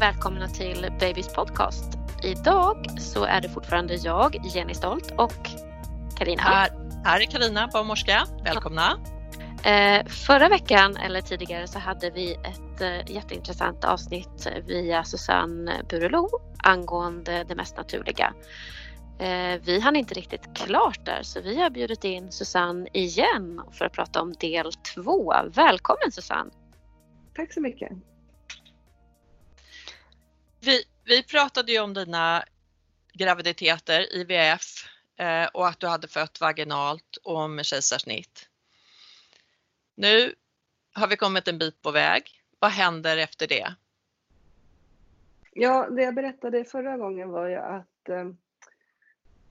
välkomna till Babys podcast. Idag så är det fortfarande jag, Jenny Stolt och Karina. Här, här är Karina, barnmorska. Välkomna. Eh, förra veckan, eller tidigare, så hade vi ett eh, jätteintressant avsnitt via Susanne Burelo angående det mest naturliga. Eh, vi hann inte riktigt klart där så vi har bjudit in Susanne igen för att prata om del två. Välkommen Susanne! Tack så mycket. Vi, vi pratade ju om dina graviditeter, IVF eh, och att du hade fött vaginalt och med kejsarsnitt. Nu har vi kommit en bit på väg. Vad händer efter det? Ja, det jag berättade förra gången var ju att eh,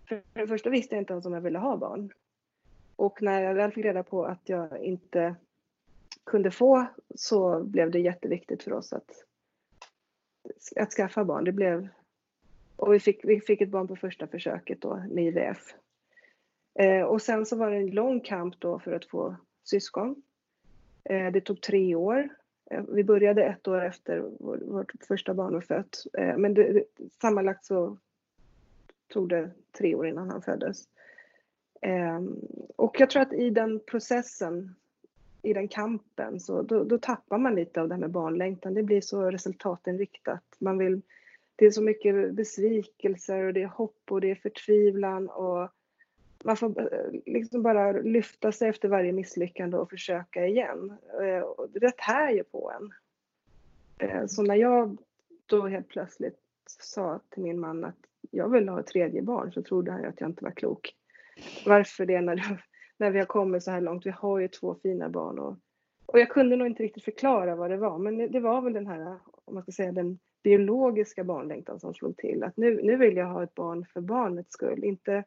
för det första visste jag inte ens om jag ville ha barn. Och när jag väl fick reda på att jag inte kunde få så blev det jätteviktigt för oss att, att skaffa barn. Det blev, och vi fick, vi fick ett barn på första försöket då med IVF. Eh, och sen så var det en lång kamp då för att få syskon. Eh, det tog tre år. Eh, vi började ett år efter vår, vårt första barn var fött. Eh, men det, det, sammanlagt så tog det tre år innan han föddes. Eh, och jag tror att i den processen, i den kampen, så då, då tappar man lite av det här med barnlängtan. Det blir så resultatinriktat. Man vill, det är så mycket besvikelser och det är hopp och det är förtvivlan och man får eh, liksom bara lyfta sig efter varje misslyckande och försöka igen. Eh, och det tär ju på en. Eh, så när jag då helt plötsligt sa till min man att jag vill ha ett tredje barn så trodde han att jag inte var klok. Varför det när, när vi har kommit så här långt? Vi har ju två fina barn och, och jag kunde nog inte riktigt förklara vad det var, men det var väl den här, om man ska säga den biologiska barnlängtan som slog till. Att nu, nu vill jag ha ett barn för barnets skull, inte,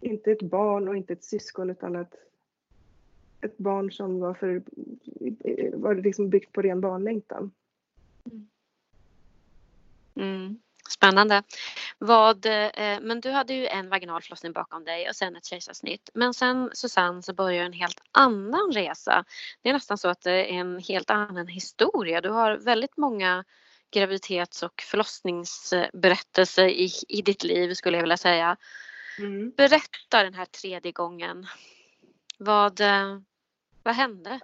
inte ett barn och inte ett syskon utan ett, ett barn som var, för, var liksom byggt på ren barnlängtan. Mm. mm. Spännande. Vad, eh, men du hade ju en vaginal förlossning bakom dig och sen ett kejsarsnitt. Men sen Susanne så börjar en helt annan resa. Det är nästan så att det är en helt annan historia. Du har väldigt många graviditets och förlossningsberättelser i, i ditt liv skulle jag vilja säga. Mm. Berätta den här tredje gången. Vad, eh, vad hände?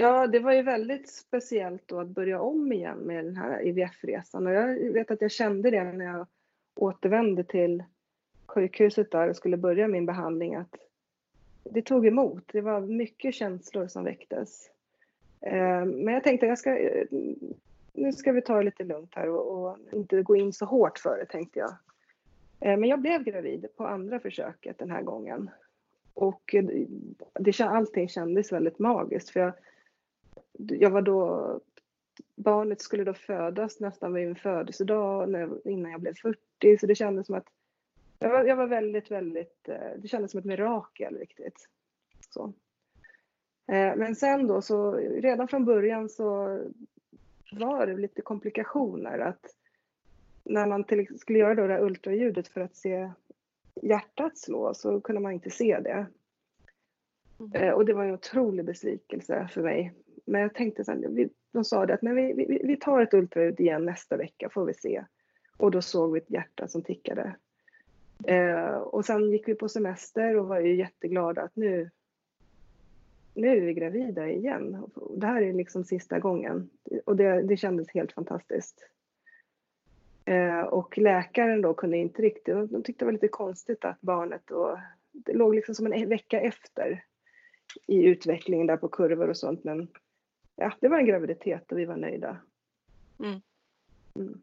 Ja, det var ju väldigt speciellt då att börja om igen med den här IVF-resan och jag vet att jag kände det när jag återvände till sjukhuset där och skulle börja min behandling att det tog emot. Det var mycket känslor som väcktes. Eh, men jag tänkte jag ska, eh, nu ska vi ta det lite lugnt här och, och inte gå in så hårt för det tänkte jag. Eh, men jag blev gravid på andra försöket den här gången. Och det, allting kändes väldigt magiskt för jag, jag var då, barnet skulle då födas nästan vid min födelsedag innan jag blev 40 så det kändes som att jag var, jag var väldigt, väldigt, det kändes som ett mirakel riktigt. Så. Men sen då så redan från början så var det lite komplikationer. Att när man till, skulle göra då det här ultraljudet för att se hjärtat slå så kunde man inte se det. Mm. Eh, och det var en otrolig besvikelse för mig. Men jag tänkte sen, de sa det att men vi, vi, vi tar ett ultraljud igen nästa vecka får vi se. Och då såg vi ett hjärta som tickade. Eh, och sen gick vi på semester och var ju jätteglada att nu, nu är vi gravida igen. Det här är liksom sista gången. Och det, det kändes helt fantastiskt. Eh, och läkaren då kunde inte riktigt, de tyckte det var lite konstigt att barnet då, det låg liksom som en e- vecka efter i utvecklingen där på kurvor och sånt men ja, det var en graviditet och vi var nöjda. Mm. Mm.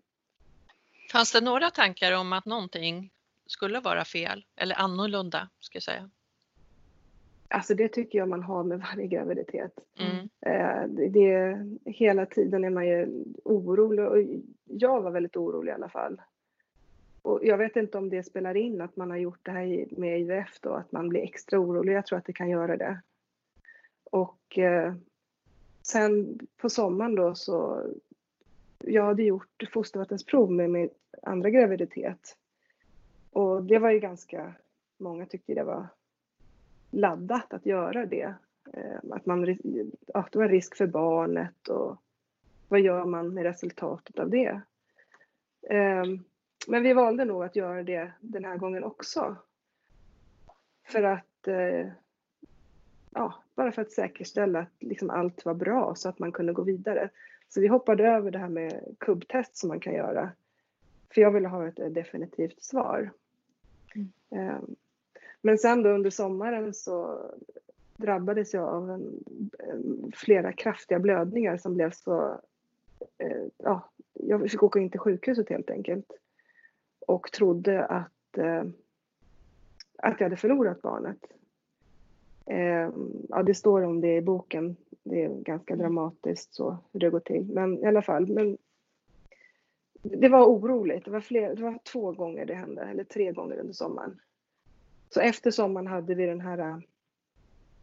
Fanns det några tankar om att någonting skulle vara fel eller annorlunda ska jag säga? Alltså det tycker jag man har med varje graviditet. Mm. Eh, det, hela tiden är man ju orolig och jag var väldigt orolig i alla fall. Och jag vet inte om det spelar in att man har gjort det här med IVF då, att man blir extra orolig. Jag tror att det kan göra det. Och eh, sen på sommaren då så, jag hade gjort fostervattensprov med min andra graviditet. Och det var ju ganska, många tyckte det var laddat att göra det. Ehm, att man, ja, det var risk för barnet och vad gör man med resultatet av det? Ehm, men vi valde nog att göra det den här gången också. För att, eh, ja, bara för att säkerställa att liksom allt var bra så att man kunde gå vidare. Så vi hoppade över det här med kubbtest som man kan göra. För jag ville ha ett definitivt svar. Mm. Ehm, men sen då under sommaren så drabbades jag av en, flera kraftiga blödningar som blev så... Eh, ja, jag fick åka in till sjukhuset helt enkelt. Och trodde att, eh, att jag hade förlorat barnet. Eh, ja, det står om det i boken. Det är ganska dramatiskt så hur det går till. Men i alla fall. Men det var oroligt. Det var, fler, det var två gånger det hände, eller tre gånger under sommaren. Så efter sommaren hade vi den här äh,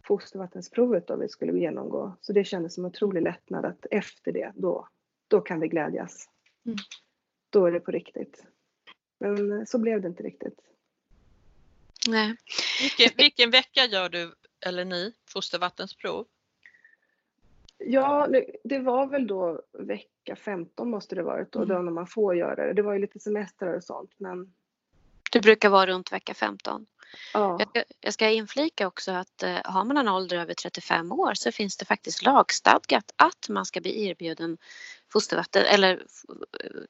fostervattensprovet då vi skulle genomgå. Så det kändes som en otrolig lättnad att efter det, då, då kan vi glädjas. Mm. Då är det på riktigt. Men äh, så blev det inte riktigt. Nej. Vilken, vilken vecka gör du, eller ni, fostervattensprov? Ja, det var väl då vecka 15 måste det varit då, mm. då när man får göra det. Det var ju lite semestrar och sånt men det brukar vara runt vecka 15. Ja. Jag, ska, jag ska inflika också att eh, har man en ålder över 35 år så finns det faktiskt lagstadgat att man ska bli erbjuden fostervatten eller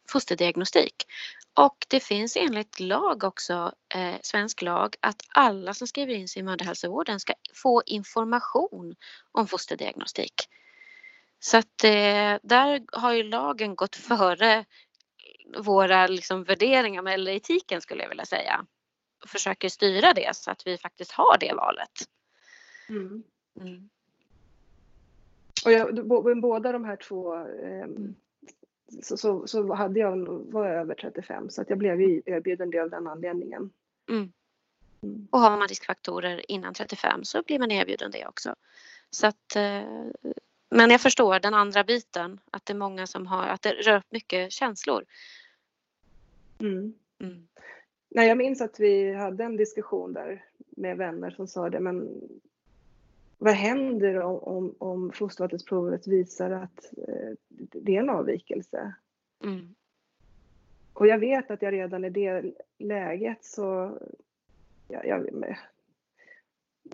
fosterdiagnostik. Och det finns enligt lag också, eh, svensk lag, att alla som skriver in sig i mödrahälsovården ska få information om fosterdiagnostik. Så att eh, där har ju lagen gått före våra liksom, värderingar eller etiken skulle jag vilja säga. Och försöker styra det så att vi faktiskt har det valet. Mm. Mm. Och jag, båda de här två eh, så, så, så, hade jag, var jag över 35 så att jag blev erbjuden det av den anledningen. Mm. mm. Och har man riskfaktorer innan 35 så blir man erbjuden det också. Så att, eh, men jag förstår den andra biten, att det är många som har, att det rör mycket känslor. Mm. Mm. Nej, jag minns att vi hade en diskussion där med vänner som sa det, men vad händer om, om, om fostervattensprovet visar att eh, det är en avvikelse? Mm. Och jag vet att jag redan i det läget så, ja, jag,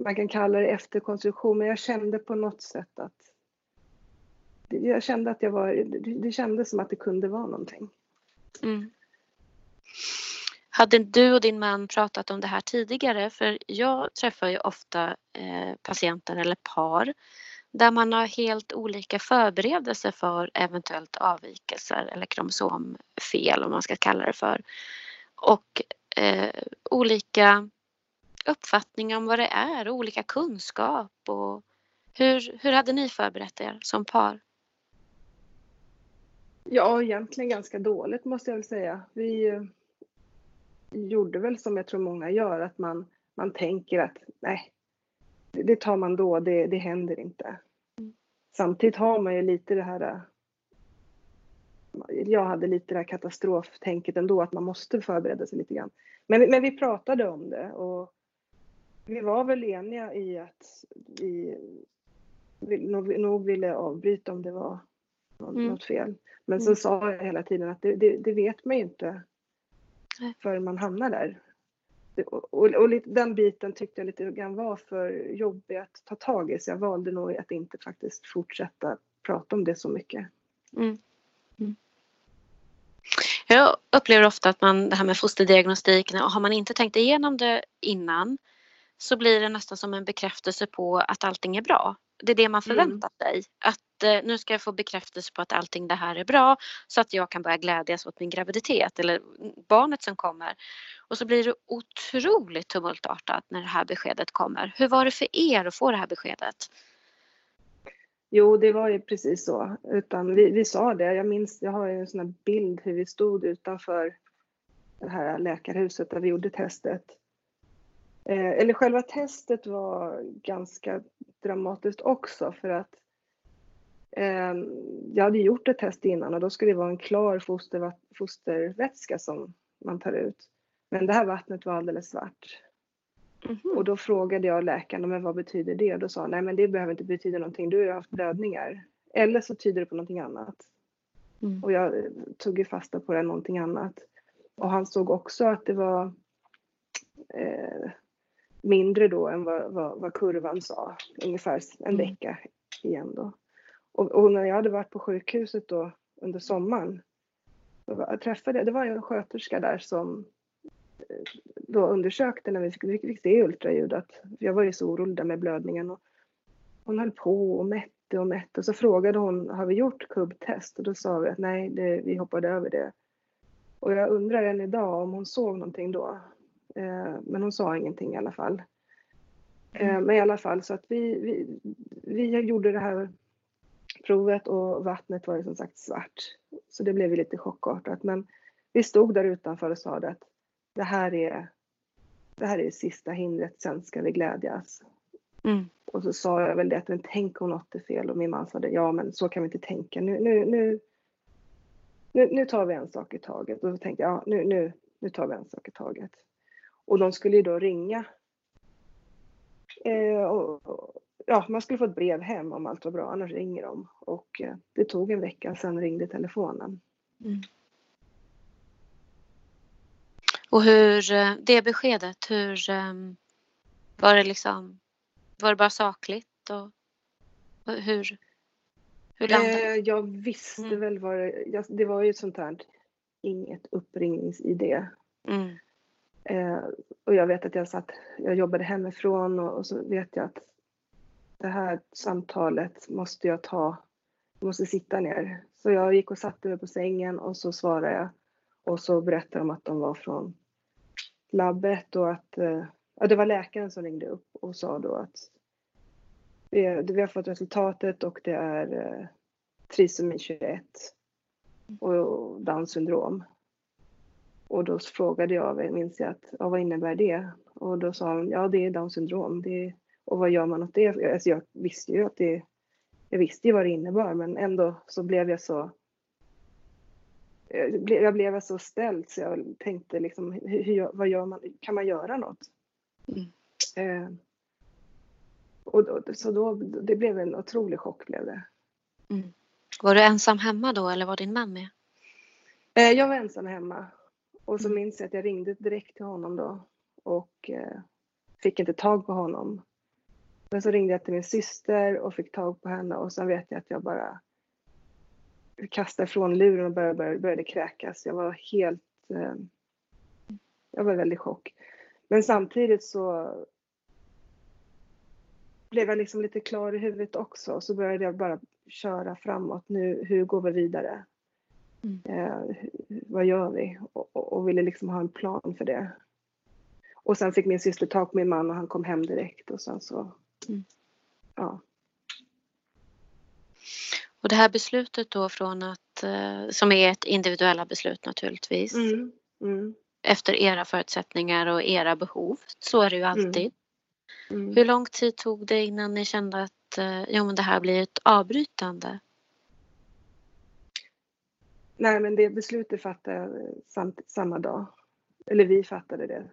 man kan kalla det efterkonstruktion, men jag kände på något sätt att jag kände att jag var, det kändes som att det kunde vara någonting. Mm. Hade du och din man pratat om det här tidigare? För jag träffar ju ofta eh, patienter eller par där man har helt olika förberedelser för eventuellt avvikelser eller kromosomfel om man ska kalla det för. Och eh, olika uppfattningar om vad det är och olika kunskap. Och hur, hur hade ni förberett er som par? Ja, egentligen ganska dåligt måste jag väl säga. Vi gjorde väl som jag tror många gör, att man, man tänker att nej, det tar man då, det, det händer inte. Mm. Samtidigt har man ju lite det här jag hade lite det här katastroftänket ändå, att man måste förbereda sig lite grann. Men, men vi pratade om det och vi var väl eniga i att vi, nog, nog ville avbryta om det var mm. något fel. Men så mm. sa jag hela tiden att det, det, det vet man ju inte förrän man hamnar där. Och, och, och, den biten tyckte jag lite grann var för jobbig att ta tag i så jag valde nog att inte faktiskt fortsätta prata om det så mycket. Mm. Mm. Jag upplever ofta att man, det här med fosterdiagnostiken, har man inte tänkt igenom det innan så blir det nästan som en bekräftelse på att allting är bra. Det är det man mm. förväntar sig. Att Eh, nu ska jag få bekräftelse på att allting det här är bra så att jag kan börja glädjas åt min graviditet eller barnet som kommer. Och så blir det otroligt tumultartat när det här beskedet kommer. Hur var det för er att få det här beskedet? Jo, det var ju precis så. Utan vi, vi sa det. Jag minns, jag har ju en sån här bild hur vi stod utanför det här läkarhuset där vi gjorde testet. Eh, eller själva testet var ganska dramatiskt också för att jag hade gjort ett test innan och då skulle det vara en klar foster, fostervätska som man tar ut. Men det här vattnet var alldeles svart. Mm -hmm. Och då frågade jag läkaren, men vad betyder det? Och då sa han, nej men det behöver inte betyda någonting, du har haft blödningar. Eller så tyder det på någonting annat. Mm. Och jag eh, tog ju fasta på det, någonting annat. Och han såg också att det var eh, mindre då än vad, vad, vad, kurvan sa, ungefär en mm. vecka igen då. Och, och, när jag hade varit på sjukhuset då under sommaren, då jag träffade, det var en sköterska där som eh, då undersökte när vi fick, vi fick se ultraljud att jag var ju så orolig där med blödningen och hon höll på och mätte och mätte och så frågade hon har vi gjort kubbtest och då sa vi att nej det, vi hoppade över det. Och jag undrar än idag om hon såg någonting då. Eh, men hon sa ingenting i alla fall. Eh, mm. Men i alla fall så att vi, vi, vi gjorde det här provet och vattnet var ju som sagt svart. Så det blev ju lite chockartat. Men vi stod där utanför och sa att det här är det här är sista hindret, sen ska vi glädjas. Mm. Och så sa jag väl det att men tänk om något är fel och min man sa det, ja men så kan vi inte tänka. Nu, nu, nu, nu, nu tar vi en sak i taget. Och så tänkte jag, ja nu, nu, nu tar vi en sak i taget. Och de skulle ju då ringa. Eh, och, ja, man skulle få ett brev hem om allt var bra, annars ringer de. Och eh, det tog en vecka, sen ringde telefonen. Mm. Och hur, eh, det beskedet, hur ehm, var det liksom, var det bara sakligt och hur, hur landade eh, Jag visste mm. väl vad det, det var ju ett sånt här, inget uppringningsidé. Mm. Och jag vet att jag satt, jag jobbade hemifrån och, och, så vet jag att det här samtalet måste jag ta, jag måste sitta ner. Så jag gick och satte mig på sängen och så svarade jag och så berättade de att de var från labbet och att eh, ja, det var läkaren som ringde upp och sa då att vi, vi har fått resultatet och det är eh, trisomi 21 och Downs syndrom. Och då frågade jag, minns jag, att, ja, vad innebär det? Och då sa hon, ja det är Downs syndrom. Det, och vad gör man åt det? Alltså jag visste ju att det, jag visste ju vad det innebar men ändå så blev jag så jag blev så ställd så jag tänkte liksom, hur, vad gör man, kan man göra något? Mm. Eh, och då, så då, det blev en otrolig chock blev det. Mm. Var du ensam hemma då eller var din man med? Eh, jag var ensam hemma. Och så mm. minns jag att jag ringde direkt till honom då och eh, fick inte tag på honom. Men så ringde jag till min syster och fick tag på henne och sen vet jag att jag bara kastade ifrån luren och började, började, började kräkas. Jag var helt... Eh, jag var väldigt chock. Men samtidigt så... blev jag liksom lite klar i huvudet också. Så började jag bara köra framåt. Nu, hur går vi vidare? Mm. Eh, vad gör vi? Och, och, och, ville liksom ha en plan för det. Och sen fick min syster tag på min man och han kom hem direkt och sen så, mm. ja. Och det här beslutet då från att, eh, som är ett individuella beslut naturligtvis. Mm. Mm. Efter era förutsättningar och era behov. Så är det ju mm. alltid. Mm. Hur lång tid tog det innan ni kände att eh, jo, men det här blir ett avbrytande? Nej, men det beslutet fattade jag samt, samma dag. Eller vi fattade det.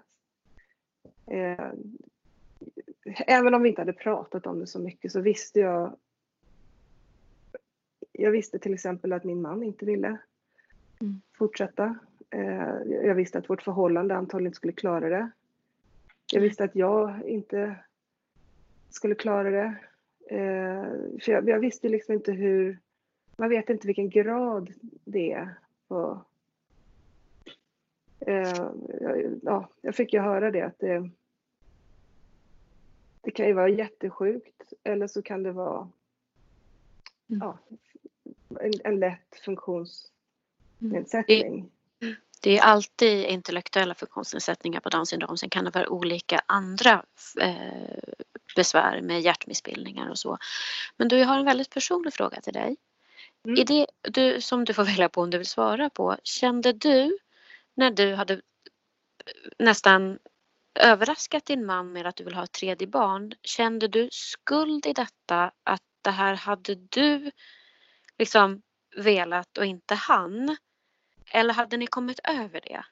Eh, även om vi inte hade pratat om det så mycket så visste jag. Jag visste till exempel att min man inte ville mm. fortsätta. Eh, jag visste att vårt förhållande antagligen inte skulle klara det. Jag visste att jag inte skulle klara det. Eh, för jag, jag visste liksom inte hur, man vet inte vilken grad det är på eh, ja, jag fick ju höra det att det, det kan ju vara jättesjukt eller så kan det vara mm. ja, en, en lätt funktionsnedsättning. Det är alltid intellektuella funktionsnedsättningar på Downs syndrom. Sen kan det vara olika andra eh, besvär med hjärtmissbildningar och så. Men du, jag har en väldigt personlig fråga till dig. Mm. I det du, som du får välja på om du vill svara på. Kände du när du hade nästan överraskat din man med att du vill ha ett tredje barn. Kände du skuld i detta att det här hade du liksom velat och inte han? Eller hade ni kommit över det?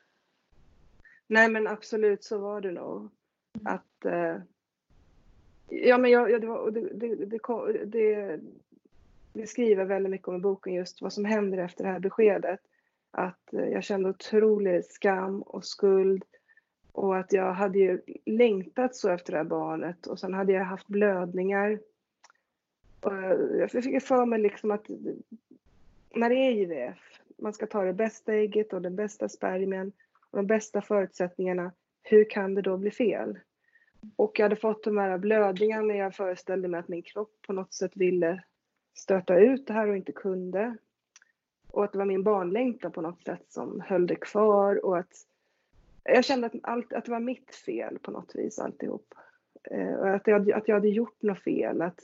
Nej men absolut så var det nog. Att eh, Ja men jag, ja, det, var, det, det, det, det, skriver väldigt mycket om i boken just vad som händer efter det här beskedet. Att eh, jag kände otrolig skam och skuld och att jag hade ju längtat så efter det här barnet och sen hade jag haft blödningar. Och jag fick för mig liksom att när det är IVF, man ska ta det bästa ägget och den bästa spermien och de bästa förutsättningarna. Hur kan det då bli fel? Och jag hade fått de här blödningarna när jag föreställde mig att min kropp på något sätt ville stöta ut det här och inte kunde. Och att det var min barnlängtan på något sätt som höll det kvar och att jag kände att, allt, att det var mitt fel på något vis alltihop. Eh, att, jag, att jag hade gjort något fel. Att,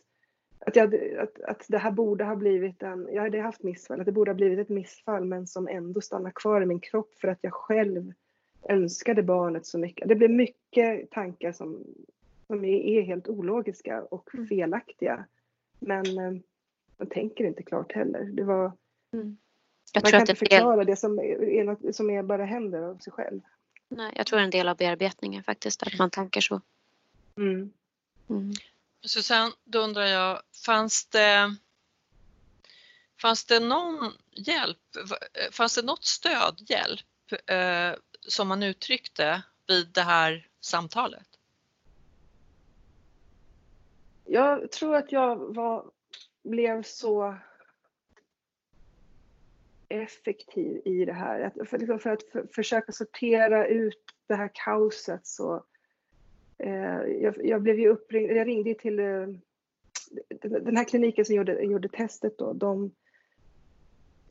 att, jag, att, att det här borde ha blivit en, jag hade haft missfall, att det borde ha blivit ett missfall men som ändå stannar kvar i min kropp för att jag själv önskade barnet så mycket. Det blev mycket tankar som, som är, helt ologiska och mm. felaktiga. Men eh, man tänker inte klart heller. Det var, mm. man kan inte förklara det som är, något, som är bara händer av sig själv. Nej, jag tror en del av bearbetningen faktiskt, att man tänker så. Mm. Mm. Susanne, då undrar jag, fanns det, fanns det någon hjälp, fanns det något stöd, hjälp, eh, som man uttryckte vid det här samtalet? Jag tror att jag var, blev så effektiv i det här. Att, för, liksom för att för, försöka sortera ut det här kaoset så eh, jag, jag, blev ju uppringd, jag ringde till eh, den här kliniken som gjorde, gjorde testet då. De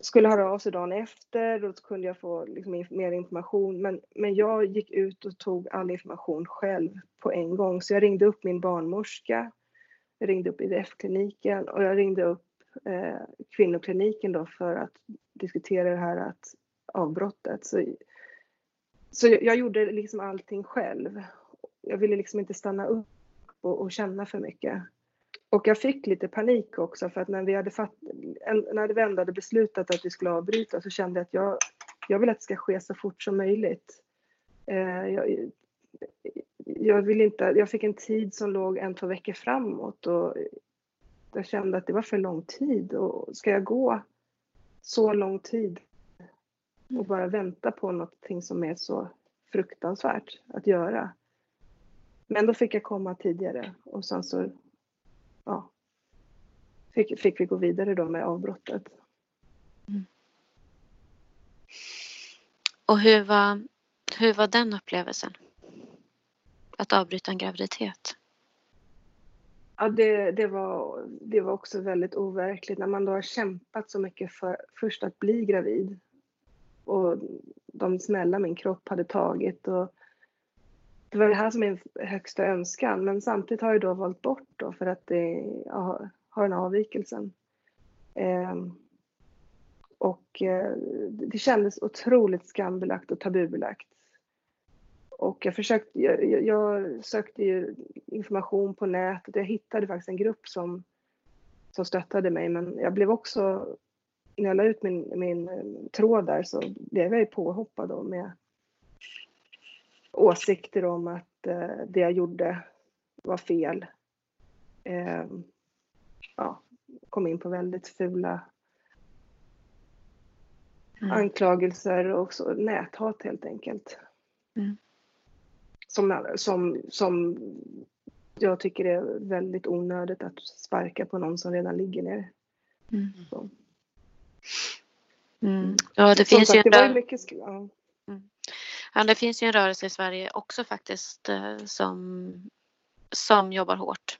skulle höra av sig dagen efter och så kunde jag få liksom mer information. Men, men jag gick ut och tog all information själv på en gång. Så jag ringde upp min barnmorska, jag ringde upp IVF-kliniken och jag ringde upp eh, kvinnokliniken då för att diskutera det här att avbrottet. Så, så jag gjorde liksom allting själv. Jag ville liksom inte stanna upp och, och känna för mycket. Och jag fick lite panik också för att när vi hade, fatt, när vi ändå hade beslutat att vi skulle avbryta så kände jag att jag, jag vill att det ska ske så fort som möjligt. Eh, jag, jag, vill inte, jag fick en tid som låg en, två veckor framåt och jag kände att det var för lång tid. Och ska jag gå så lång tid och bara vänta på någonting som är så fruktansvärt att göra? Men då fick jag komma tidigare och sen så ja, fick, fick vi gå vidare då med avbrottet. Mm. Och hur var, hur var den upplevelsen? Att avbryta en graviditet? Ja, det, det, var, det var också väldigt overkligt när man då har kämpat så mycket för först att bli gravid och de smällar min kropp hade tagit och det var det här som är min högsta önskan men samtidigt har jag då valt bort då för att det jag har den avvikelsen. Eh, och eh, det kändes otroligt skambelagt och tabubelagt. Och jag, försökte, jag, jag, sökte ju information på nätet. Jag hittade faktiskt en grupp som, som stöttade mig. Men jag blev också, när jag la ut min, min eh, tråd där så blev jag ju påhoppad då med åsikter om att eh, det jag gjorde var fel. Eh, ja, kom in på väldigt fula mm. anklagelser och så, näthat helt enkelt. Mm som, som, som jag tycker är väldigt onödigt att sparka på någon som redan ligger ner. Mm. Mm. Ja, det finns sagt, ju en... Mycket, ja. Mm. ja. det finns ju en rörelse i Sverige också faktiskt eh, som, som jobbar hårt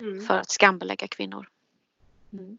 mm. för att skambelägga kvinnor. Mm.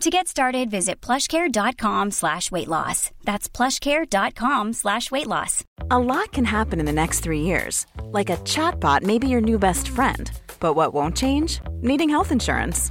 To get started, visit plushcare.com slash weight loss. That's plushcare.com slash weight loss. A lot can happen in the next three years. Like a chatbot may be your new best friend. But what won't change? Needing health insurance.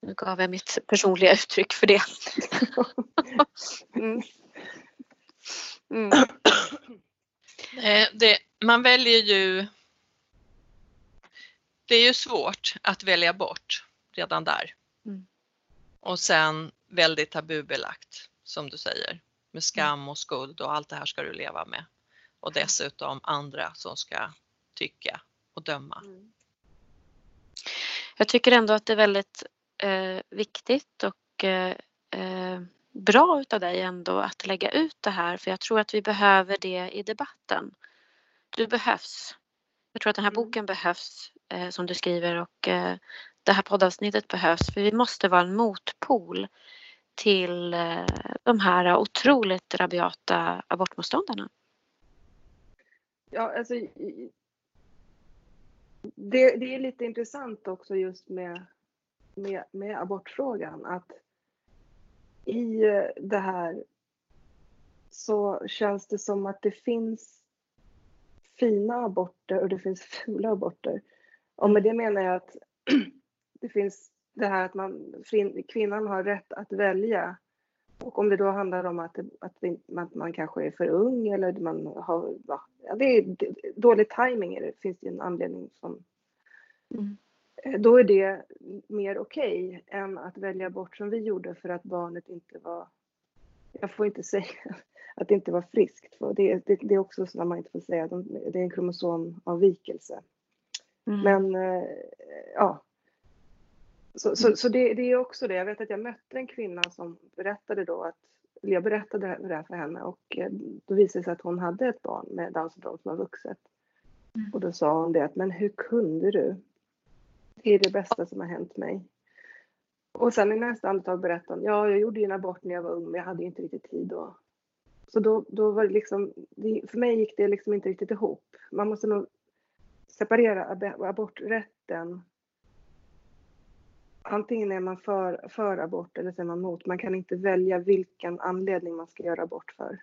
Nu gav jag mitt personliga uttryck för det. mm. Mm. Eh, det, man väljer ju... Det är ju svårt att välja bort redan där. Mm. Och sen väldigt tabubelagt som du säger med skam och skuld och allt det här ska du leva med. Och dessutom andra som ska tycka och döma. Mm. Jag tycker ändå att det är väldigt eh, viktigt och eh, eh bra utav dig ändå att lägga ut det här för jag tror att vi behöver det i debatten. Du behövs. Jag tror att den här mm. boken behövs eh, som du skriver och eh, det här poddavsnittet behövs för vi måste vara en motpol till eh, de här otroligt rabiata abortmotståndarna. Ja, alltså det, det är lite intressant också just med, med, med abortfrågan att i eh, det här så känns det som att det finns fina aborter och det finns fula aborter. Och med det menar jag att det finns det här att man, kvinnan har rätt att välja. Och om det då handlar om att, att, att man kanske är för ung eller man har, ja, det är dålig timing det finns det en anledning som mm. Eh, då är det mer okej okay än att välja bort som vi gjorde för att barnet inte var, jag får inte säga att det inte var friskt. För det, det, det är också så man inte får säga, det är en kromosomavvikelse. Mm. Men eh, ja, så, så, så det, det, är också det. Jag vet att jag mötte en kvinna som berättade då att, jag berättade det här för henne och eh, då visade det sig att hon hade ett barn med Downs syndrom som var vuxet. Mm. Och då sa hon det att, men hur kunde du? Det är det bästa som har hänt mig. Och sen i nästa andetag berättade hon, ja, jag gjorde ju en abort när jag var ung, men jag hade inte riktigt tid då. Så då, då var det liksom, för mig gick det liksom inte riktigt ihop. Man måste nog separera aborträtten. Antingen är man för, för abort eller så är man mot. Man kan inte välja vilken anledning man ska göra abort för.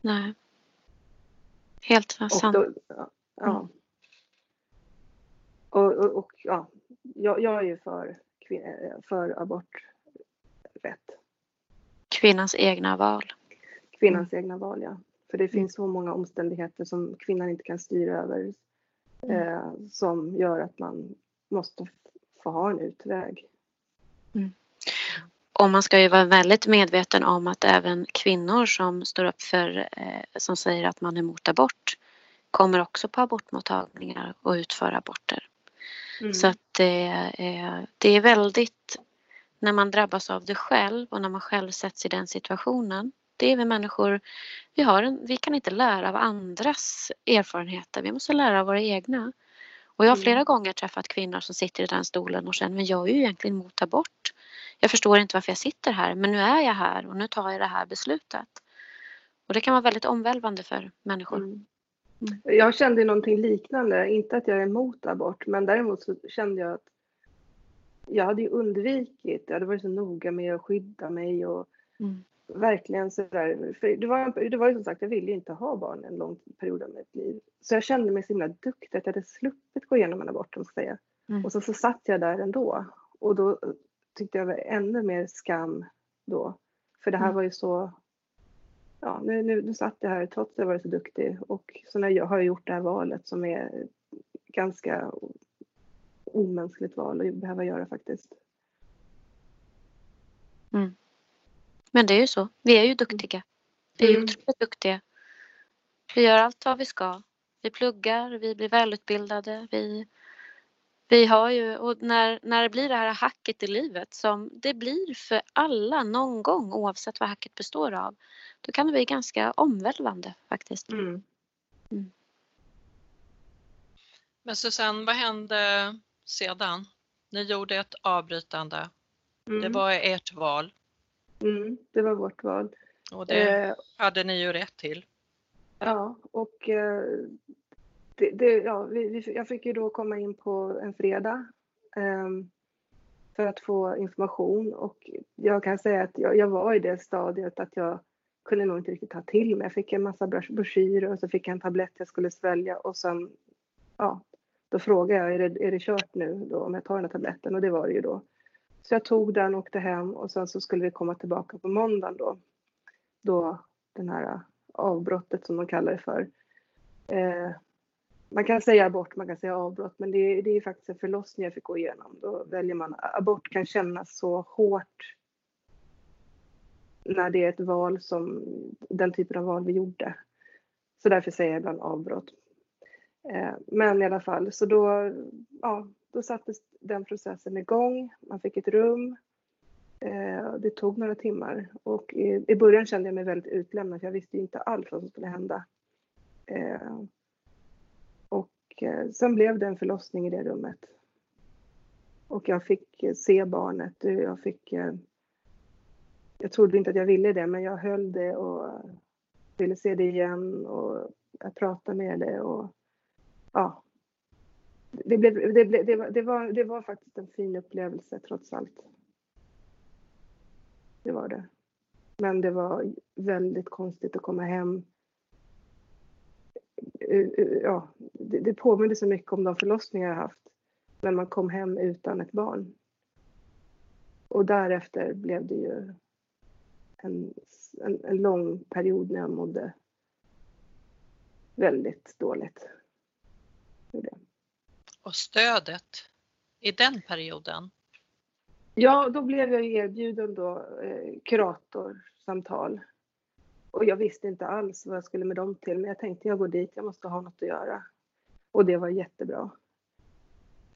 Nej. Helt sant. Ja. Mm. Och, och, och ja, jag, jag, är ju för, för aborträtt. Kvinnans egna val. Kvinnans mm. egna val, ja. För det finns så många omständigheter som kvinnan inte kan styra över mm. eh, som gör att man måste få ha en utväg. Mm. Och man ska ju vara väldigt medveten om att även kvinnor som står upp för, eh, som säger att man är emot abort, kommer också på abortmottagningar och utför aborter. Mm. Så att det, är, det är väldigt, när man drabbas av det själv och när man själv sätts i den situationen. Det är vi människor, vi, har en, vi kan inte lära av andras erfarenheter, vi måste lära av våra egna. Och jag har flera mm. gånger träffat kvinnor som sitter i den stolen och känner, men jag är ju egentligen emot abort. Jag förstår inte varför jag sitter här, men nu är jag här och nu tar jag det här beslutet. Och det kan vara väldigt omvälvande för människor. Mm. Jag kände någonting liknande, inte att jag är emot abort, men däremot så kände jag att jag hade ju undvikit, jag hade varit så noga med att skydda mig och mm. verkligen sådär, för det var, det var ju som sagt, jag ville ju inte ha barn en lång period av mitt liv. Så jag kände mig så himla duktig att jag hade sluppit gå igenom en abort, om säga. Mm. Och så, så satt jag där ändå och då tyckte jag var ännu mer skam då. För det här mm. var ju så ja, nu, nu, nu satt jag här trots att jag varit så duktig och så när jag har gjort det här valet som är ganska omänskligt val att behöva göra faktiskt. Mm. Men det är ju så. Vi är ju duktiga. Vi är mm. otroligt duktiga. Vi gör allt vad vi ska. Vi pluggar, vi blir välutbildade, vi vi har ju, och när, när det blir det här hacket i livet som det blir för alla någon gång oavsett vad hacket består av. Då kan det bli ganska omvälvande faktiskt. Mm. Mm. Men Susanne, vad hände sedan? Ni gjorde ett avbrytande. Mm. Det var ert val. Mm, det var vårt val. Och det eh, hade ni ju rätt till. Ja, och eh, det, det, ja, vi, vi, jag fick ju då komma in på en fredag um, för att få information och jag kan säga att jag, jag, var i det stadiet att jag kunde nog inte riktigt ta till mig. Jag fick en massa broschyrer och så fick jag en tablett jag skulle svälja och sen, ja, då frågade jag, är det, är det kört nu då om jag tar den här tabletten? Och det var det ju då. Så jag tog den, och åkte hem och sen så skulle vi komma tillbaka på måndagen då. Då den här eh, avbrottet som de kallar det för. Eh, man kan säga abort, man kan säga avbrott, men det, det är faktiskt en förlossning jag fick gå igenom. Då väljer man, abort kan kännas så hårt när det är ett val som den typen av val vi gjorde. Så därför säger jag ibland avbrott. Eh, men i alla fall, så då, ja, då sattes den processen igång. Man fick ett rum. Eh, det tog några timmar och i, i början kände jag mig väldigt utlämnad. För jag visste inte alls vad som skulle hända. Eh, Eh, sen blev det en förlossning i det rummet. Och jag fick eh, se barnet. Jag fick... Eh, jag trodde inte att jag ville det, men jag höll det och ville se det igen och jag pratade med det och ja. Det, blev, det, blev, det, var, det, var, det var faktiskt en fin upplevelse trots allt. Det var det. Men det var väldigt konstigt att komma hem ja, det, det påminner så mycket om de förlossningar jag haft. När man kom hem utan ett barn. Och därefter blev det ju en, en, en lång period när jag mådde väldigt dåligt. Och stödet i den perioden? Ja, då blev jag erbjuden då eh, kuratorsamtal och jag visste inte alls vad jag skulle med dem till, men jag tänkte jag går dit, jag måste ha något att göra. Och det var jättebra.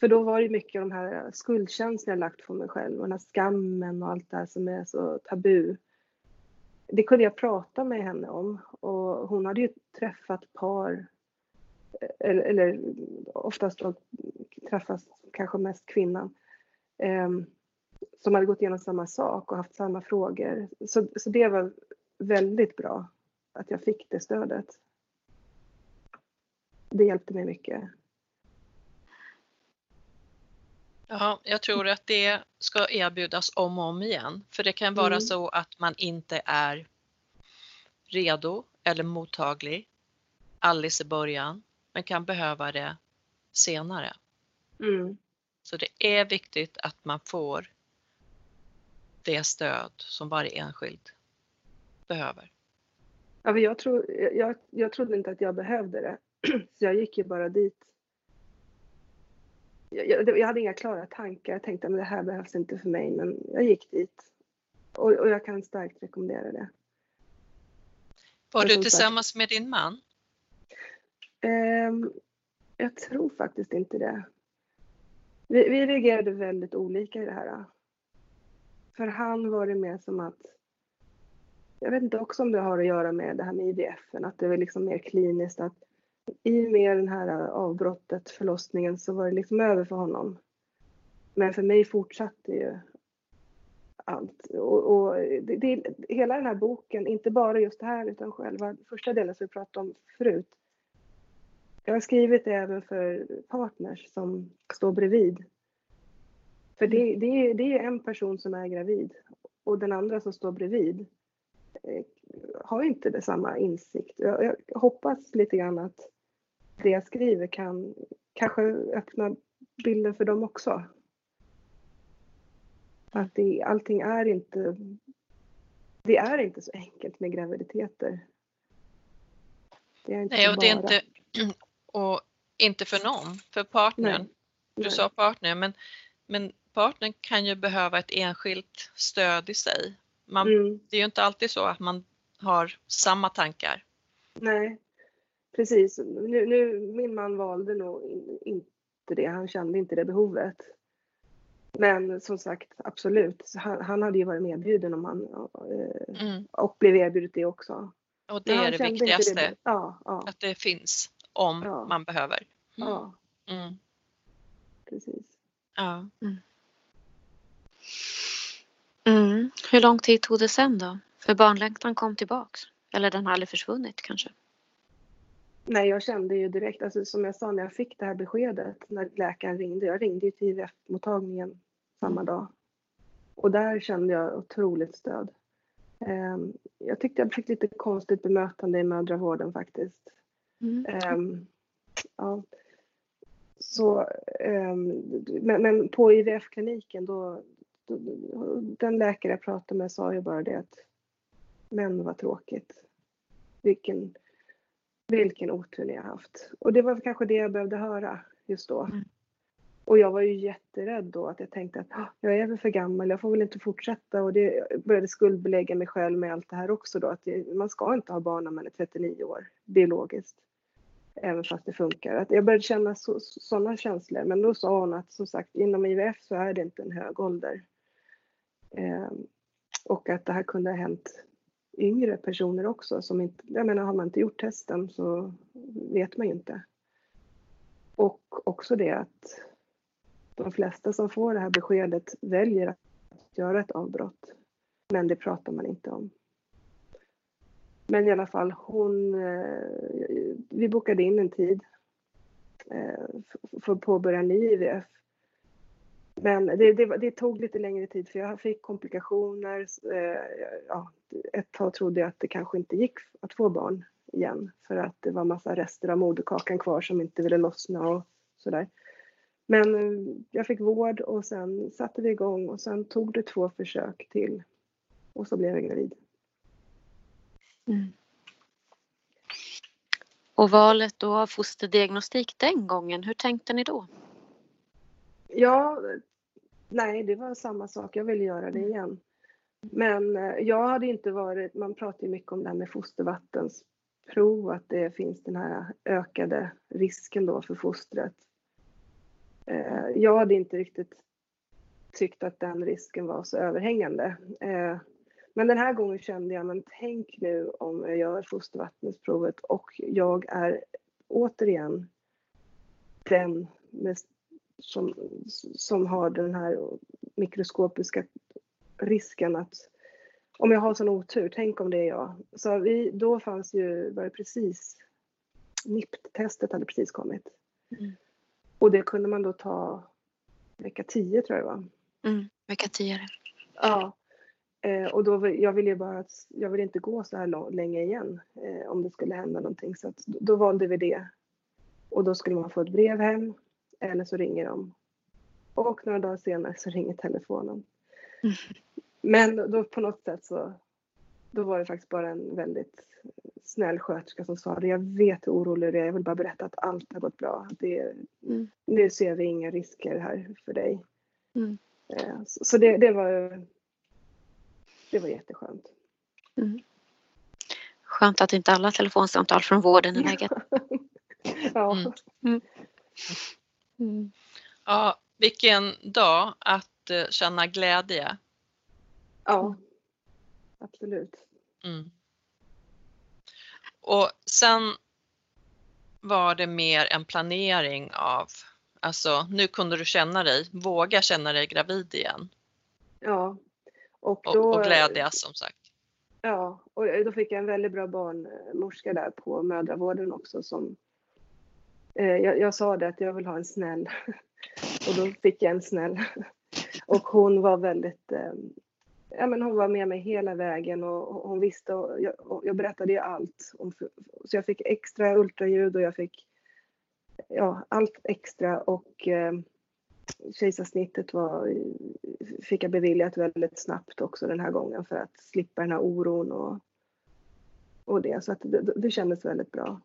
För då var det mycket av de här skuldkänslorna jag lagt på mig själv och den här skammen och allt det här som är så tabu. Det kunde jag prata med henne om och hon hade ju träffat par eller, eller oftast då träffas kanske mest kvinnan eh, som hade gått igenom samma sak och haft samma frågor. Så, så det var väldigt bra att jag fick det stödet. Det hjälpte mig mycket. Ja, jag tror att det ska erbjudas om och om igen. För det kan vara mm. så att man inte är redo eller mottaglig alldeles i början, men kan behöva det senare. Mm. Så det är viktigt att man får det stöd som varje enskild behöver? Ja, jag, tro, jag, jag trodde inte att jag behövde det. Så jag gick ju bara dit. Jag, jag, hade inga klara tankar. Jag tänkte att det här behövs inte för mig. Men jag gick dit. Och, och jag kan starkt rekommendera det. Var du tillsammans med din man? Um, jag tror faktiskt inte det. Vi, vi reagerade väldigt olika i det här. För han var det mer som att jag vet inte också om det har att göra med det här med IVF, att det är liksom mer kliniskt att i och med det här eh, avbrottet, förlossningen, så var det liksom över för honom. Men för mig fortsatte ju allt. Och, och det, det, hela den här boken, inte bara just det här utan själva första delen som vi pratade om förut. Jag har skrivit det även för partners som står bredvid. För det, det, det är en person som är gravid och den andra som står bredvid har inte det samma insikt. Jag, jag, hoppas lite grann att det jag skriver kan kanske öppna bilden för dem också. Att det, allting är inte... Det är inte så enkelt med graviditeter. Det är inte Nej, och det är inte, och inte för någon, för partnern. Nej. Du Nej. sa partner, men, men partnern kan ju behöva ett enskilt stöd i sig. Man, mm. Det är ju inte alltid så att man har samma tankar. Nej, precis. Nu, nu, min man valde nog inte det, han kände inte det behovet. Men som sagt, absolut, han, han hade ju varit medbjuden om han eh, mm. och blev erbjudet det också. Och det är det viktigaste, det. Ja, ja. att det finns om ja. man behöver. Mm. Ja. Mm. Precis. Ja. Mm. Hur lång tid tog det sen då? För barnlängtan kom tillbaks? Eller den har aldrig försvunnit kanske? Nej, jag kände ju direkt, alltså, som jag sa när jag fick det här beskedet när läkaren ringde. Jag ringde ju till IVF-mottagningen samma mm. dag. Och där kände jag otroligt stöd. Um, jag tyckte jag fick lite konstigt bemötande i mödravården faktiskt. Mm. Um, ja. Så, um, men, men, på IVF-kliniken då, den läkare jag pratade med sa ju bara det att men vad tråkigt. Vilken, vilken otur ni har haft. Och det var kanske det jag behövde höra just då. Mm. Och jag var ju jätterädd då att jag tänkte att ah, jag är väl för gammal, jag får väl inte fortsätta och det började skuldbelägga mig själv med allt det här också då att man ska inte ha barn när man är 39 år biologiskt. Även fast det funkar. Att jag började känna sådana känslor men då sa hon att som sagt inom IVF så är det inte en hög ålder. Eh, och att det här kunde ha hänt yngre personer också som inte, jag menar har man inte gjort testen så vet man ju inte. Och också det att de flesta som får det här beskedet väljer att göra ett avbrott. Men det pratar man inte om. Men i alla fall, hon, eh, vi bokade in en tid eh, för att påbörja en ny IVF. Men det, det, det, tog lite längre tid för jag fick komplikationer. Eh, ja, ett tag trodde jag att det kanske inte gick att få barn igen för att det var massa rester av moderkakan kvar som inte ville lossna och sådär. Men eh, jag fick vård och sen satte vi igång och sen tog det två försök till och så blev jag gravid. Mm. Och valet då av fosterdiagnostik den gången, hur tänkte ni då? Ja, nej det var samma sak, jag ville göra det mm. igen. Men eh, jag hade inte varit, man pratar ju mycket om det här med fostervattensprov, att det finns den här ökade risken då för fostret Eh, jag hade inte riktigt tyckt att den risken var så överhängande. Eh, men den här gången kände jag, men tänk nu om jag gör fostervattensprovet och jag är återigen den med, som, som har den här mikroskopiska risken att om jag har sån otur, tänk om det är jag. Så vi, då fanns ju, var det precis, NIPT-testet hade precis kommit. Mm. Och det kunde man då ta vecka 10 tror jag det var. Mm, vecka 10 Ja. Eh, och då, jag ville ju bara att, jag ville inte gå så här länge igen eh, om det skulle hända någonting. Så att, då valde vi det. Och då skulle man få ett brev hem eller så ringer de. Och några dagar senare så ringer telefonen. Mm. Men då på något sätt så då var det faktiskt bara en väldigt snäll sköterska som sa det. Jag vet hur orolig du är. Jag vill bara berätta att allt har gått bra. Det, Mm. Nu ser vi inga risker här för dig. Mm. Eh, Så så det, det var det var jätteskönt. Skönt att inte alla telefonsamtal från vården är negativa. ja. Mm. Mm. Ja, vilken dag att eh, känna glädje. ja, absolut. Mm. Och sen var det mer en planering av, alltså nu kunde du känna dig, våga känna dig gravid igen Ja. Och, och, då, och glädjas som sagt. Ja, och då fick jag en väldigt bra barnmorska där på mödravården också som Eh, jag, jag sa det att jag vill ha en snäll och då fick jag en snäll. Och hon var väldigt, eh, ja men hon var med mig hela vägen och hon visste och jag, och jag berättade ju allt. om- Så jag fick extra ultraljud och jag fick ja, allt extra och eh, kejsarsnittet var, fick jag beviljat väldigt snabbt också den här gången för att slippa den här oron och, och det. Så att det, det kändes väldigt bra.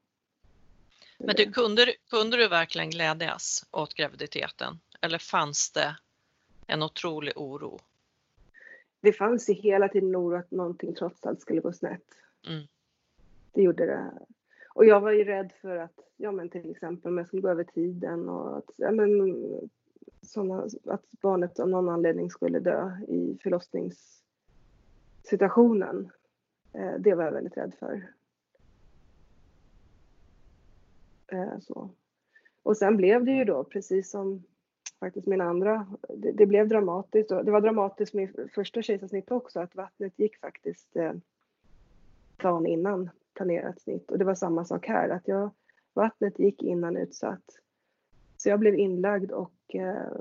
Men du, kunde, du- kunde du verkligen glädjas åt graviditeten? Eller fanns det en otrolig oro? Det fanns ju hela tiden oro att någonting trots allt skulle gå snett. Mm. Det gjorde det. Och jag var ju rädd för att, ja men till exempel om jag skulle gå över tiden och att, ja men såna, att barnet av någon anledning skulle dö i förlossningssituationen. Eh, det var jag väldigt rädd för. Eh, Eh, så. Och sen blev det ju då precis som faktiskt min andra, det, det blev dramatiskt. Och det var dramatiskt med första kejsarsnitt också, att vattnet gick faktiskt eh, dagen innan planerat snitt. Och det var samma sak här, att jag, vattnet gick innan utsatt. Så jag blev inlagd och eh,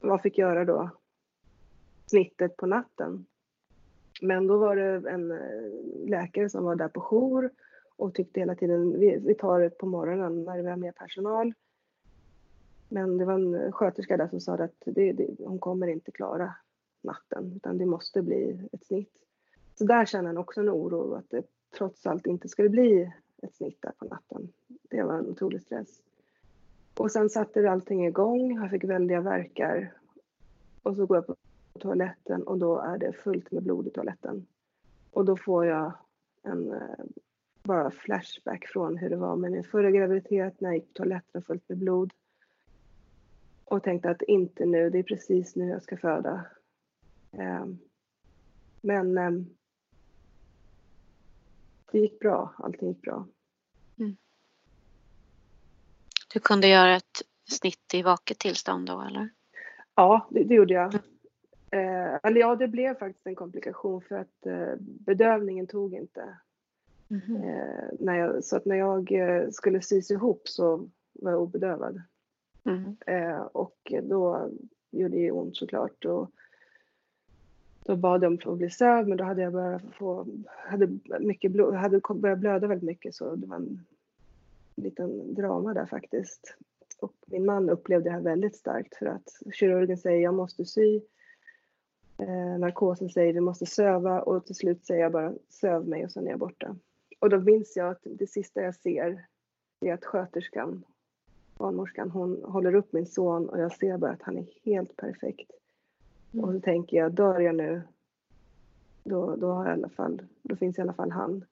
vad fick göra då? Snittet på natten. Men då var det en eh, läkare som var där på jour och tyckte hela tiden vi, vi tar det på morgonen när vi har mer personal. Men det var en sköterska där som sa att det, det, hon kommer inte klara natten utan det måste bli ett snitt. Så där känner han också en oro att det trots allt inte skulle bli ett snitt där på natten. Det var en otrolig stress. Och sen satte allting igång. Jag fick väldiga verkar. Och så går jag på toaletten och då är det fullt med blod i toaletten. Och då får jag en eh, bara flashback från hur det var med min förra graviditet när jag gick på toaletten fullt med blod. Och tänkte att inte nu, det är precis nu jag ska föda. Ehm, Men ehm, det gick bra, allting gick bra. Du kunde göra ett snitt i vaket tillstånd då eller? Ja, det, det gjorde jag. Eh, eller ja, det blev faktiskt en komplikation för att eh, bedövningen tog inte. Eh, när jag, så att när jag eh, skulle sys ihop så var jag obedövad. Mm. Eh, och då gjorde det ont såklart. Och då bad jag om att bli sövd men då hade jag börjat få, hade mycket blod, hade börjat blöda väldigt mycket så det var en liten drama där faktiskt. Och min man upplevde det här väldigt starkt för att kirurgen säger jag måste sy. Eh, narkosen säger vi måste söva och till slut säger jag bara söv mig och sen är jag borta. Och då minns jag att det sista jag ser är att sköterskan, barnmorskan, hon håller upp min son och jag ser bara att han är helt perfekt. Och så tänker jag, dör jag nu, då, då, har jag i alla fall, då finns i alla fall han.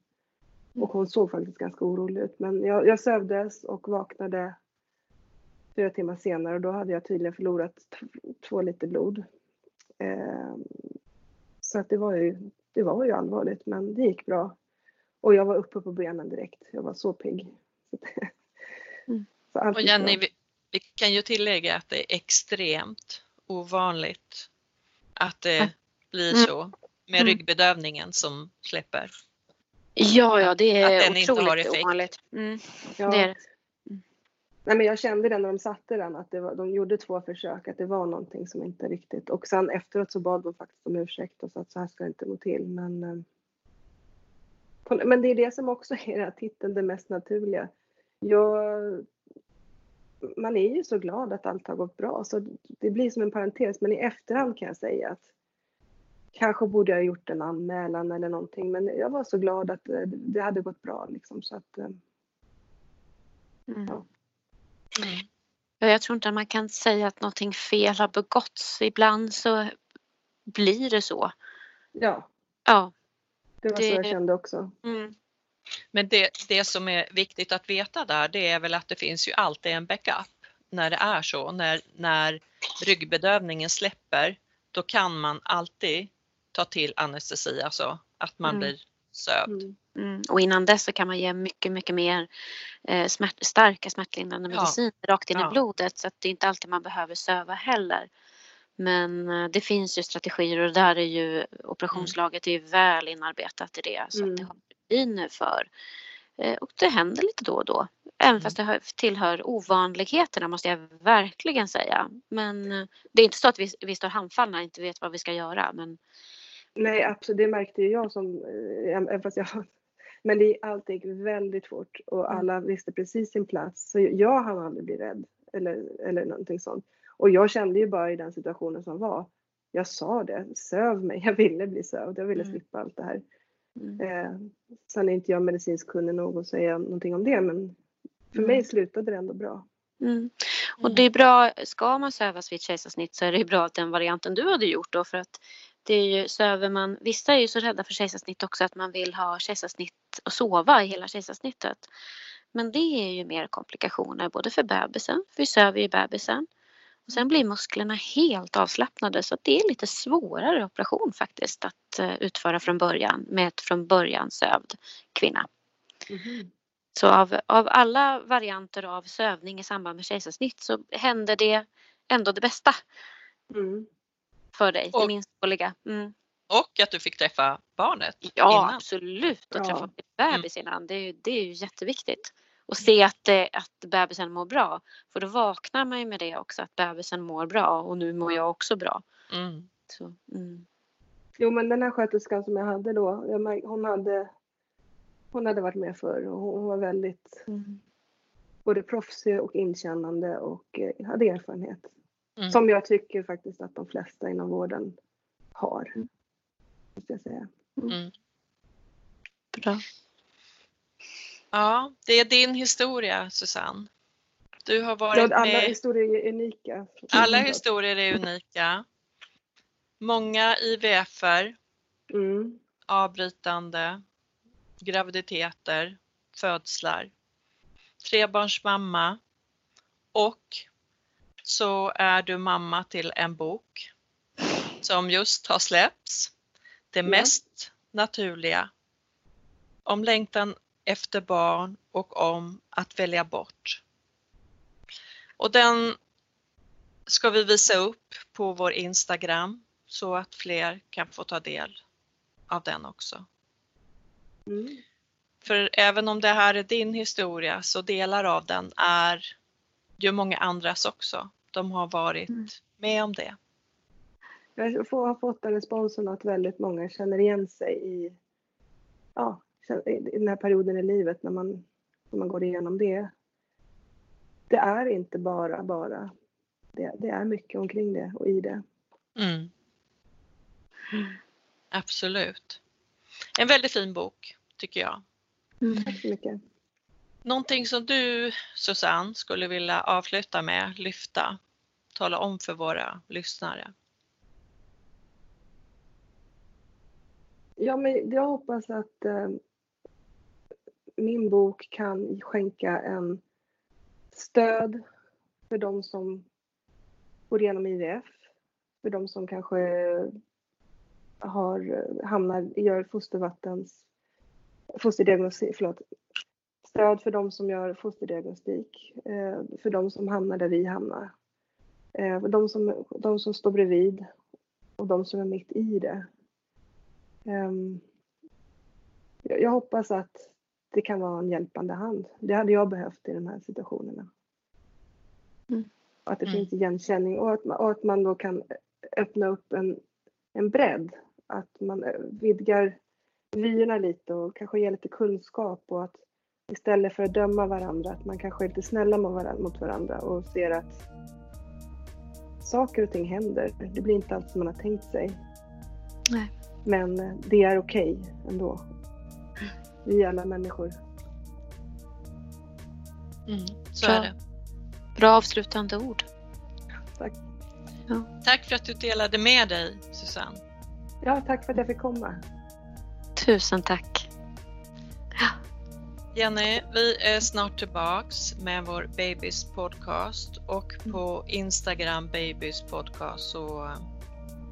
Och hon såg faktiskt ganska orolig ut. Men jag, jag sövdes och vaknade fyra timmar senare och då hade jag tydligen förlorat två liter blod. Eh, så att det var, ju, det var ju allvarligt men det gick bra. Och jag var uppe på benen direkt. Jag var så pigg. Så, att- Mm. så Och Jenny, vi, vi kan ju tillägga att det är extremt ovanligt att det blir Mm. så med Mm. ryggbedövningen som släpper. Ja, ja, det Att är den inte har otroligt effekt. ovanligt. Mm, Ja. det är det. Nej, men jag kände det när de satte den, att det var, de gjorde två försök, att det var någonting som inte riktigt... Och sen efteråt så bad de faktiskt om ursäkt och sa att så här ska det inte gå till. Men, eh, men det är det som också är den här titeln, det mest naturliga. Jag, man är ju så glad att allt har gått bra, så det blir som en parentes. Men i efterhand kan jag säga att kanske borde jag ha gjort en anmälan eller någonting men jag var så glad att eh, det hade gått bra liksom så att eh, Mm. Ja. Ja, Jag tror inte att man kan säga att någonting fel har begåtts. Ibland så blir det så. ja, Ja. Det var Det- så jag kände också. Mm. Men det, det som är viktigt att veta där det är väl att det finns ju alltid en backup när det är så. När, när ryggbedövningen släpper då kan man alltid ta till anestesi, alltså att man Mm. blir sövd. Mm. Mm. Och innan dess så kan man ge mycket, mycket mer eh, smärt, starka smärtlindrande Ja. medicin rakt in Ja. i blodet så att det är inte alltid man behöver söva heller. Men eh, det finns ju strategier och där är ju operationslaget är väl inarbetat i det så att det Mm. har rutiner för. Eh, och det händer lite då och då. Även Mm. fast det hör, tillhör ovanligheterna måste jag verkligen säga. Men eh, det är inte så att vi, vi står handfallna och inte vet vad vi ska göra. Men Nej, absolut. Det märkte ju jag som, även fast jag men det allt gick väldigt fort och Mm. alla visste precis sin plats. Så jag hann aldrig bli rädd eller, eller någonting sånt. Och jag kände ju bara i den situationen som var, jag sa det, söv mig, jag ville bli sövd, jag ville Mm. slippa allt det här. mm. Eh, sen är inte jag medicinskt kunnig nog att säga någonting om det, men för Mm. mig slutade det ändå bra. Mm. Och det är bra, ska man sövas vid ett kejsarsnitt så är det bra att den varianten du hade gjort då för att det är ju, söver man, vissa är ju så rädda för kejsarsnitt också att man vill ha kejsarsnitt och sova i hela kejsarsnittet. Men det är ju mer komplikationer både för bebisen, för vi söver ju bebisen. Och sen blir musklerna helt avslappnade så det är lite svårare operation faktiskt att eh, utföra från början med ett från början sövd kvinna. Så av, av alla varianter av sövning i samband med kejsarsnitt så händer det ändå det bästa Mm. för dig, det Och- minst dåliga. Mm. Och att du fick träffa barnet Ja, innan. absolut. Att Ja. träffa din bebis innan, det är, ju, det är ju jätteviktigt. Och se att, det, att bebisen mår bra. För då vaknar man ju med det också, att bebisen mår bra och nu mår jag också bra. Mm. Så, mm. Jo, men den här sköterskan som jag hade då, hon hade, hon hade varit med förr och hon var väldigt Mm. både proffsig och inkännande och eh, hade erfarenhet. Mm. Som jag tycker faktiskt att de flesta inom vården har. Måste jag säga. Mm. Bra. Ja, det är din historia Susanne. Du har varit Ja, alla med. historier är unika. Alla historier är unika. Många IVFer, Mm. avbrytande, graviditeter, födslar, trebarnsmamma och så är du mamma till en bok som just har släppts. Det mest naturliga. Om längtan efter barn och om att välja bort. Och den ska vi visa upp på vår Instagram så att fler kan få ta del av den också. Mm. För även om det här är din historia så delar av den är ju många andras också. De har varit Mm. med om det. Jag har fått den responsen att väldigt många känner igen sig i, ja, i den här perioden i livet när man, när man går igenom det. Det är inte bara, bara. Det, det är mycket omkring det och i det. Mm. Absolut. En väldigt fin bok tycker jag. Tack så mycket. Någonting som du Susanne skulle vilja avsluta med, lyfta, tala om för våra lyssnare. Ja, men jag hoppas att eh, min bok kan skänka en stöd för de som går igenom IVF, för de som kanske har, hamnar, gör fostervattens, fosterdiagnostik, förlåt, stöd för de som gör fosterdiagnostik, eh, för de som hamnar där vi hamnar, eh, de som, de som står bredvid och de som är mitt i det. Ehm, jag hoppas att det kan vara en hjälpande hand. Det hade jag behövt i de här situationerna. Mm. Och att det Mm. finns igenkänning och att, man, och att man då kan öppna upp en, en bredd. Att man eh, vidgar vyerna lite och kanske ger lite kunskap och att istället för att döma varandra, att man kanske är lite snälla mot varandra, mot varandra och ser att saker och ting händer. Det blir inte allt som man har tänkt sig. Nej. Men eh, det är okej ändå. Vi är alla människor. Mm, så Bra. är det. Bra avslutande ord. Tack. Tack för att du delade med dig Susanne. Ja, tack för att jag fick komma. Tusen tack. Jenny, vi är snart tillbaks med vår Babys podcast och på Instagram Babys podcast så eh,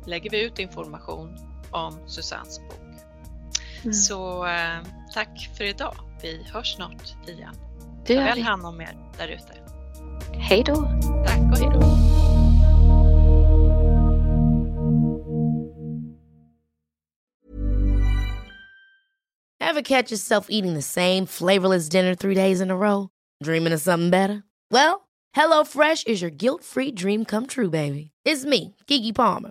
lägger vi ut information om Susannes bok. Mm. Så eh, tack för idag. Vi hörs snart igen. Det Ta väl hand om er där ute. Hej då. Tack och hej då. Ever catch yourself eating the same flavorless dinner three days in a row? Dreaming of something better? Well, HelloFresh is your guilt-free dream come true, baby. It's me, Gigi Palmer.